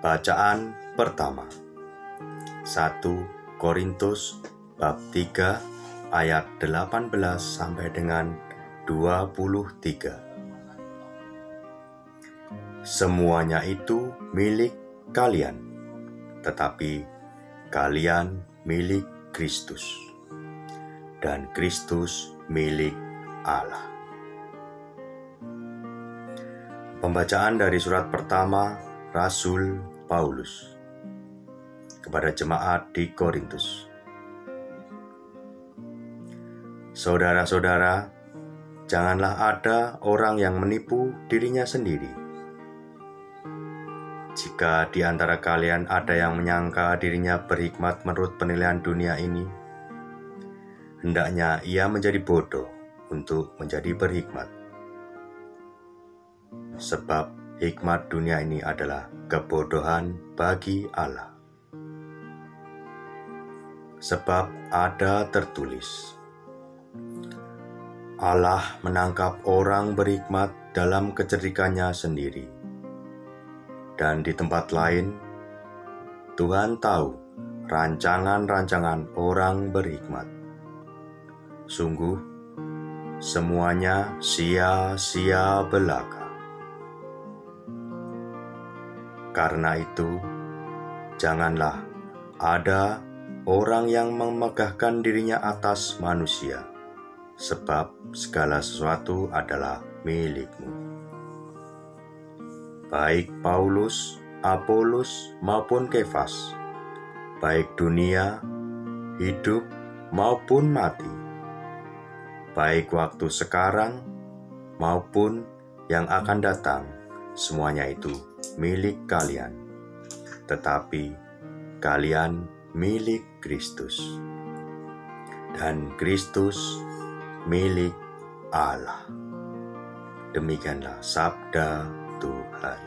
Bacaan pertama. 1 Korintus bab 3 ayat 18 sampai dengan 23 Semuanya itu milik kalian tetapi kalian milik Kristus. Dan Kristus milik Allah. Pembacaan dari surat pertama Rasul Paulus kepada jemaat di Korintus. Saudara-saudara, janganlah ada orang yang menipu dirinya sendiri. Jika di antara kalian ada yang menyangka dirinya berhikmat menurut penilaian dunia ini, hendaknya ia menjadi bodoh untuk menjadi berhikmat. Sebab hikmat dunia ini adalah kebodohan bagi Allah. Sebab ada tertulis, Allah menangkap orang berhikmat dalam kecerdikannya sendiri. Dan di tempat lain, Tuhan tahu rancangan-rancangan orang berhikmat. Sungguh, semuanya sia-sia belaka. Karena itu, janganlah ada orang yang memegahkan dirinya atas manusia, sebab segala sesuatu adalah milikmu. Baik Paulus, Apolus, maupun Kefas, baik dunia, hidup, maupun mati, baik waktu sekarang maupun yang akan datang, semuanya itu milik kalian, tetapi kalian milik Kristus, dan Kristus milik Allah. Demikianlah sabda Tuhan.